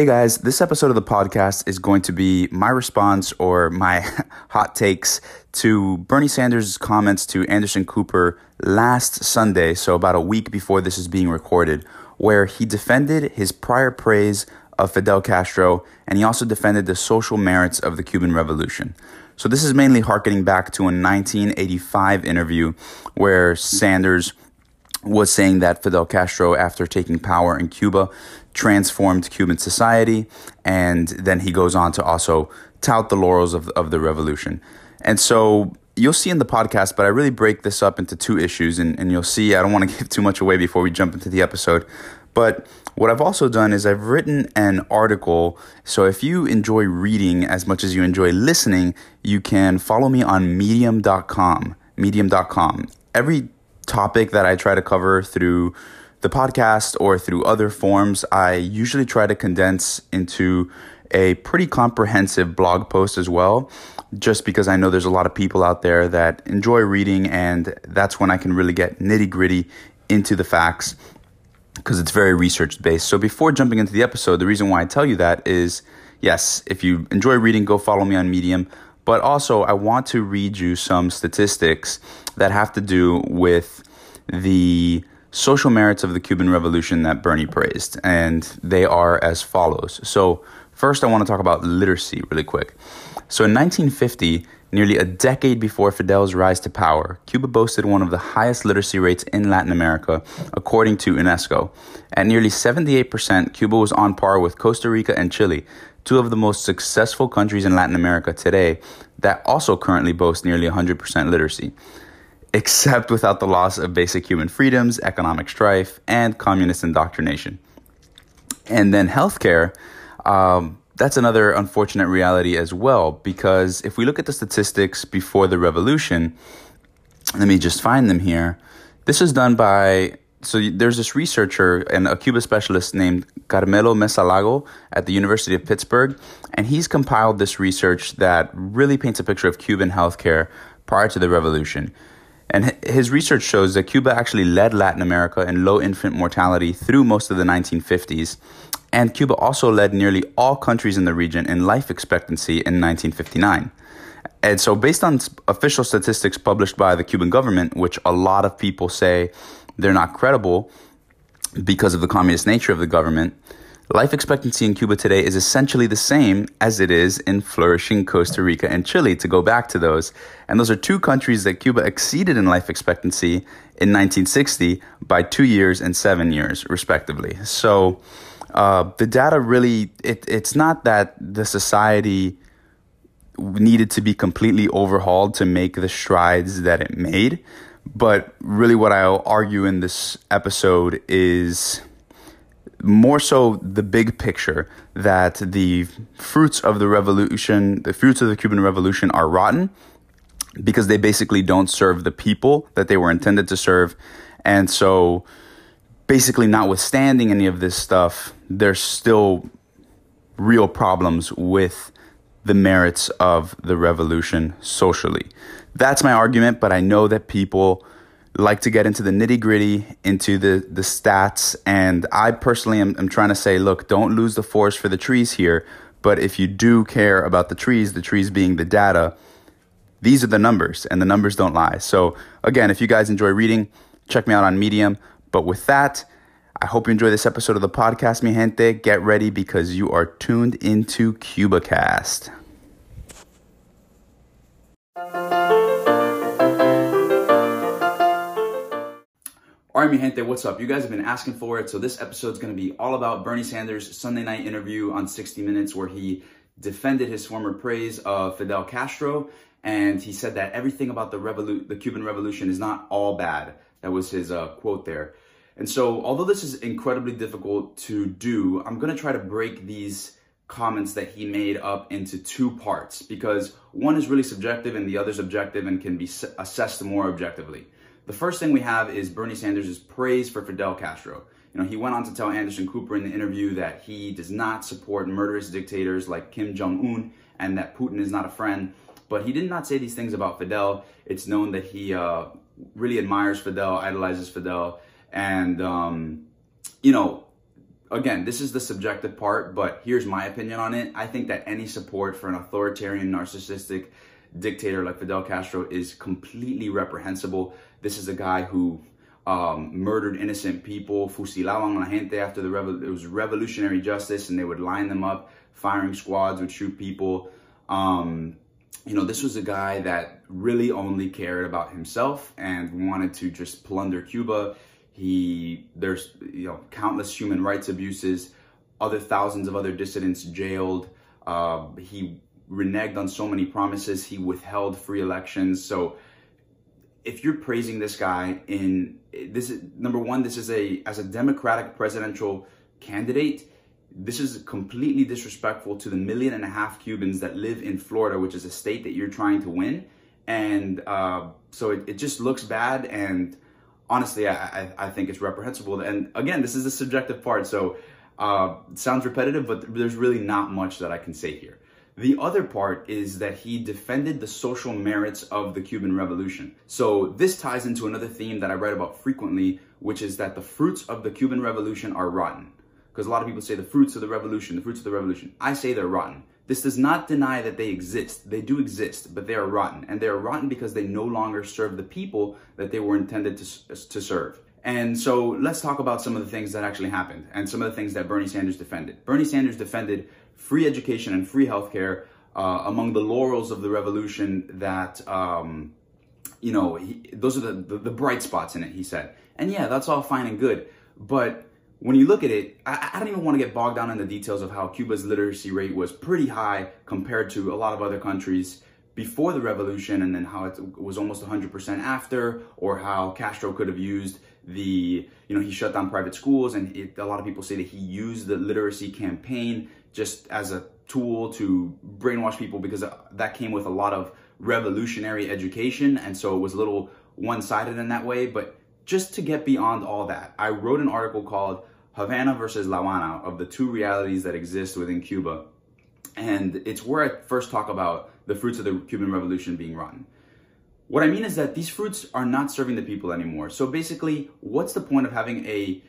Hey guys, this episode of the podcast is going to be my response or my hot takes to Bernie Sanders' comments to Anderson Cooper last Sunday, so about a week before this is being recorded, where he defended his prior praise of Fidel Castro and he also defended the social merits of the Cuban Revolution. So this is mainly harkening back to a 1985 interview where Sanders was saying that Fidel Castro, after taking power in Cuba, transformed Cuban society. And then he goes on to also tout the laurels of, of the revolution. And so you'll see in the podcast, but I really break this up into two issues. And, and you'll see, I don't want to give too much away before we jump into the episode. But what I've also done is I've written an article. So if you enjoy reading as much as you enjoy listening, you can follow me on medium.com. Medium.com. Every topic that I try to cover through the podcast or through other forms, I usually try to condense into a pretty comprehensive blog post as well, just because I know there's a lot of people out there that enjoy reading, and that's when I can really get nitty gritty into the facts because it's very research based. So before jumping into the episode, the reason why I tell you that is yes, if you enjoy reading, go follow me on Medium. But also, I want to read you some statistics that have to do with the social merits of the Cuban Revolution that Bernie praised, and they are as follows. So, first, I want to talk about literacy really quick. So, in 1950, nearly a decade before Fidel's rise to power, Cuba boasted one of the highest literacy rates in Latin America, according to UNESCO. At nearly 78%, Cuba was on par with Costa Rica and Chile, two of the most successful countries in Latin America today that also currently boast nearly 100% literacy except without the loss of basic human freedoms, economic strife, and communist indoctrination. And then healthcare, um, that's another unfortunate reality as well, because if we look at the statistics before the revolution, let me just find them here. This is done by, so there's this researcher and a Cuba specialist named Carmelo Mesa-Lago at the University of Pittsburgh, and he's compiled this research that really paints a picture of Cuban healthcare prior to the revolution. And his research shows that Cuba actually led Latin America in low infant mortality through most of the 1950s. And Cuba also led nearly all countries in the region in life expectancy in 1959. And so, based on official statistics published by the Cuban government, which a lot of people say they're not credible because of the communist nature of the government, Life expectancy in Cuba today is essentially the same as it is in flourishing Costa Rica and Chile, to go back to those. And those are two countries that Cuba exceeded in life expectancy in 1960 by two years and seven years, respectively. So uh, the data really, it, it's not that the society needed to be completely overhauled to make the strides that it made. But really, what I'll argue in this episode is more so the big picture that the fruits of the revolution, the fruits of the Cuban Revolution are rotten because they basically don't serve the people that they were intended to serve. And so, basically, notwithstanding any of this stuff, there's still real problems with the merits of the revolution socially. That's my argument, but I know that people like to get into the nitty gritty, into the, the stats. And I personally am, am trying to say, look, don't lose the forest for the trees here. But if you do care about the trees, the trees being the data, these are the numbers, and the numbers don't lie. So, again, if you guys enjoy reading, check me out on Medium. But with that, I hope you enjoy this episode of the podcast, mi gente. Get ready because you are tuned into CubaCast. Alright, mi gente, what's up? You guys have been asking for it, so this episode is going to be all about Bernie Sanders' Sunday night interview on 60 Minutes where he defended his former praise of Fidel Castro, and he said that everything about the, revolu- the Cuban Revolution is not all bad. That was his uh, quote there. And so, although this is incredibly difficult to do, I'm to try to break these comments that he made up into two parts because one is really subjective and the other is objective and can be assessed more objectively. The first thing we have is Bernie Sanders' praise for Fidel Castro. You know, he went on to tell Anderson Cooper in the interview that he does not support murderous dictators like Kim Jong Un and that Putin is not a friend. But he did not say these things about Fidel. It's known that he uh, really admires Fidel, idolizes Fidel, and um, you know, again, this is the subjective part, but here's my opinion on it. I think that any support for an authoritarian, narcissistic dictator like Fidel Castro is completely reprehensible. This is a guy who um, murdered innocent people, fusilaban la gente after the it was revolutionary justice, and they would line them up, firing squads would shoot people. Um, you know, this was a guy that really only cared about himself and wanted to just plunder Cuba. He there's you know countless human rights abuses, other thousands of other dissidents jailed. Uh, he reneged on so many promises. He withheld free elections. So if you're praising this guy in this is number one, this is a as a Democratic presidential candidate. This is completely disrespectful to the million and a half Cubans that live in Florida, which is a state that you're trying to win. And uh, so it, it just looks bad. And honestly, I, I, I think it's reprehensible. And again, this is a subjective part. So uh, sounds repetitive, but there's really not much that I can say here. The other part is that he defended the social merits of the Cuban Revolution. So this ties into another theme that I write about frequently, which is that the fruits of the Cuban Revolution are rotten. Because a lot of people say the fruits of the revolution, the fruits of the revolution. I say they're rotten. This does not deny that they exist. They do exist, but they are rotten. And they are rotten because they no longer serve the people that they were intended to, to serve. And so let's talk about some of the things that actually happened and some of the things that Bernie Sanders defended. Bernie Sanders defended free education and free healthcare uh, among the laurels of the revolution that, um, you know, he, those are the, the, the, bright spots in it, he said. And yeah, that's all fine and good. But when you look at it, I, I don't even want to get bogged down in the details of how Cuba's literacy rate was pretty high compared to a lot of other countries before the revolution and then how it was almost 100% after or how Castro could have used the you know he shut down private schools and it, a lot of people say that he used the literacy campaign just as a tool to brainwash people because uh, that came with a lot of revolutionary education and so it was a little one-sided in that way. But just to get beyond all that i wrote an article called havana versus la habana of the two realities that exist within cuba and it's where i first talk about the fruits of the cuban revolution being rotten what I mean is that these fruits are not serving the people anymore. So basically, what's the point of having a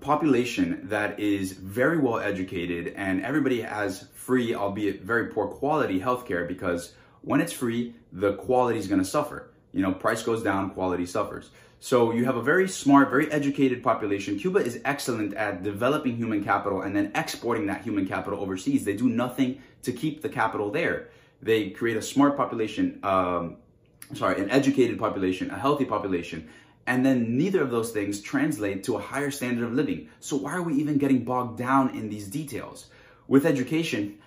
population that is very well educated and everybody has free, albeit very poor quality healthcare because when it's free, the quality is going to suffer. You know, price goes down, quality suffers. So you have a very smart, very educated population. Cuba is excellent at developing human capital and then exporting that human capital overseas. They do nothing to keep the capital there. They create a smart population, um, sorry, an educated population, a healthy population, and then neither of those things translate to a higher standard of living. So why are we even getting bogged down in these details? With education,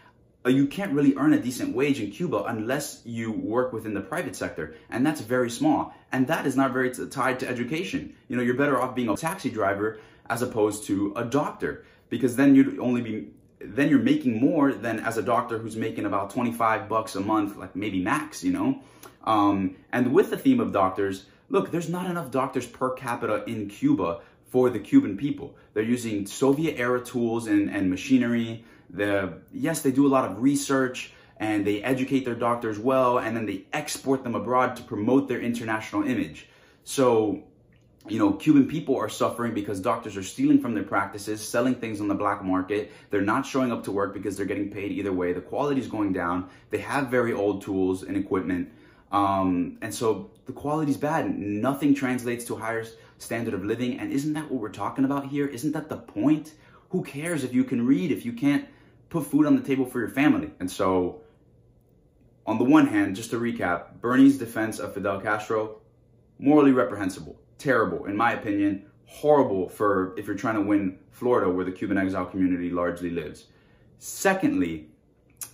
you can't really earn a decent wage in Cuba unless you work within the private sector, and that's very small. And that is not very tied to education. You know, you're better off being a taxi driver as opposed to a doctor, because then you'd only be then you're making more than as a doctor who's making about 25 bucks a month, like maybe max, you know? Um, and with the theme of doctors, look, there's not enough doctors per capita in Cuba for the Cuban people. They're using Soviet era tools and, and machinery. The, yes, they do a lot of research and they educate their doctors well, and then they export them abroad to promote their international image. So, you know, Cuban people are suffering because doctors are stealing from their practices, selling things on the black market. They're not showing up to work because they're getting paid either way. The quality is going down. They have very old tools and equipment. Um, and so the quality is bad. Nothing translates to a higher standard of living. And isn't that what we're talking about here? Isn't that the point? Who cares if you can read, if you can't put food on the table for your family? And so, on the one hand, just to recap, Bernie's defense of Fidel Castro, morally reprehensible, terrible, in my opinion, horrible for if you're trying to win Florida, where the Cuban exile community largely lives. Secondly,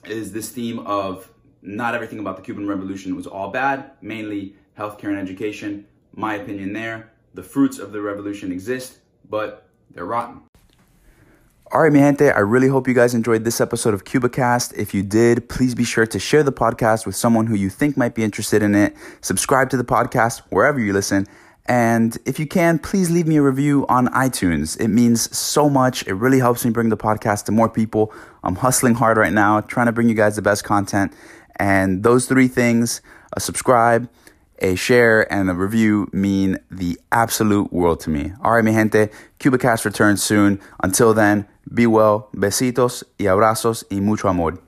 is this theme of not everything about the Cuban Revolution was all bad, mainly healthcare and education. My opinion there. The fruits of the revolution exist, but they're rotten. All right, mi gente, I really hope you guys enjoyed this episode of CubaCast. If you did, please be sure to share the podcast with someone who you think might be interested in it. Subscribe to the podcast wherever you listen. And if you can, please leave me a review on iTunes. It means so much. It really helps me bring the podcast to more people. I'm hustling hard right now, trying to bring you guys the best content. And those three things, a subscribe, a share and a review mean the absolute world to me. All right, mi gente, CubaCast returns soon. Until then, Be well, besitos y abrazos y mucho amor.